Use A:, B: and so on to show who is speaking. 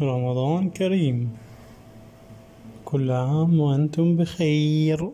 A: رمضان كريم. كل عام وأنتم بخير.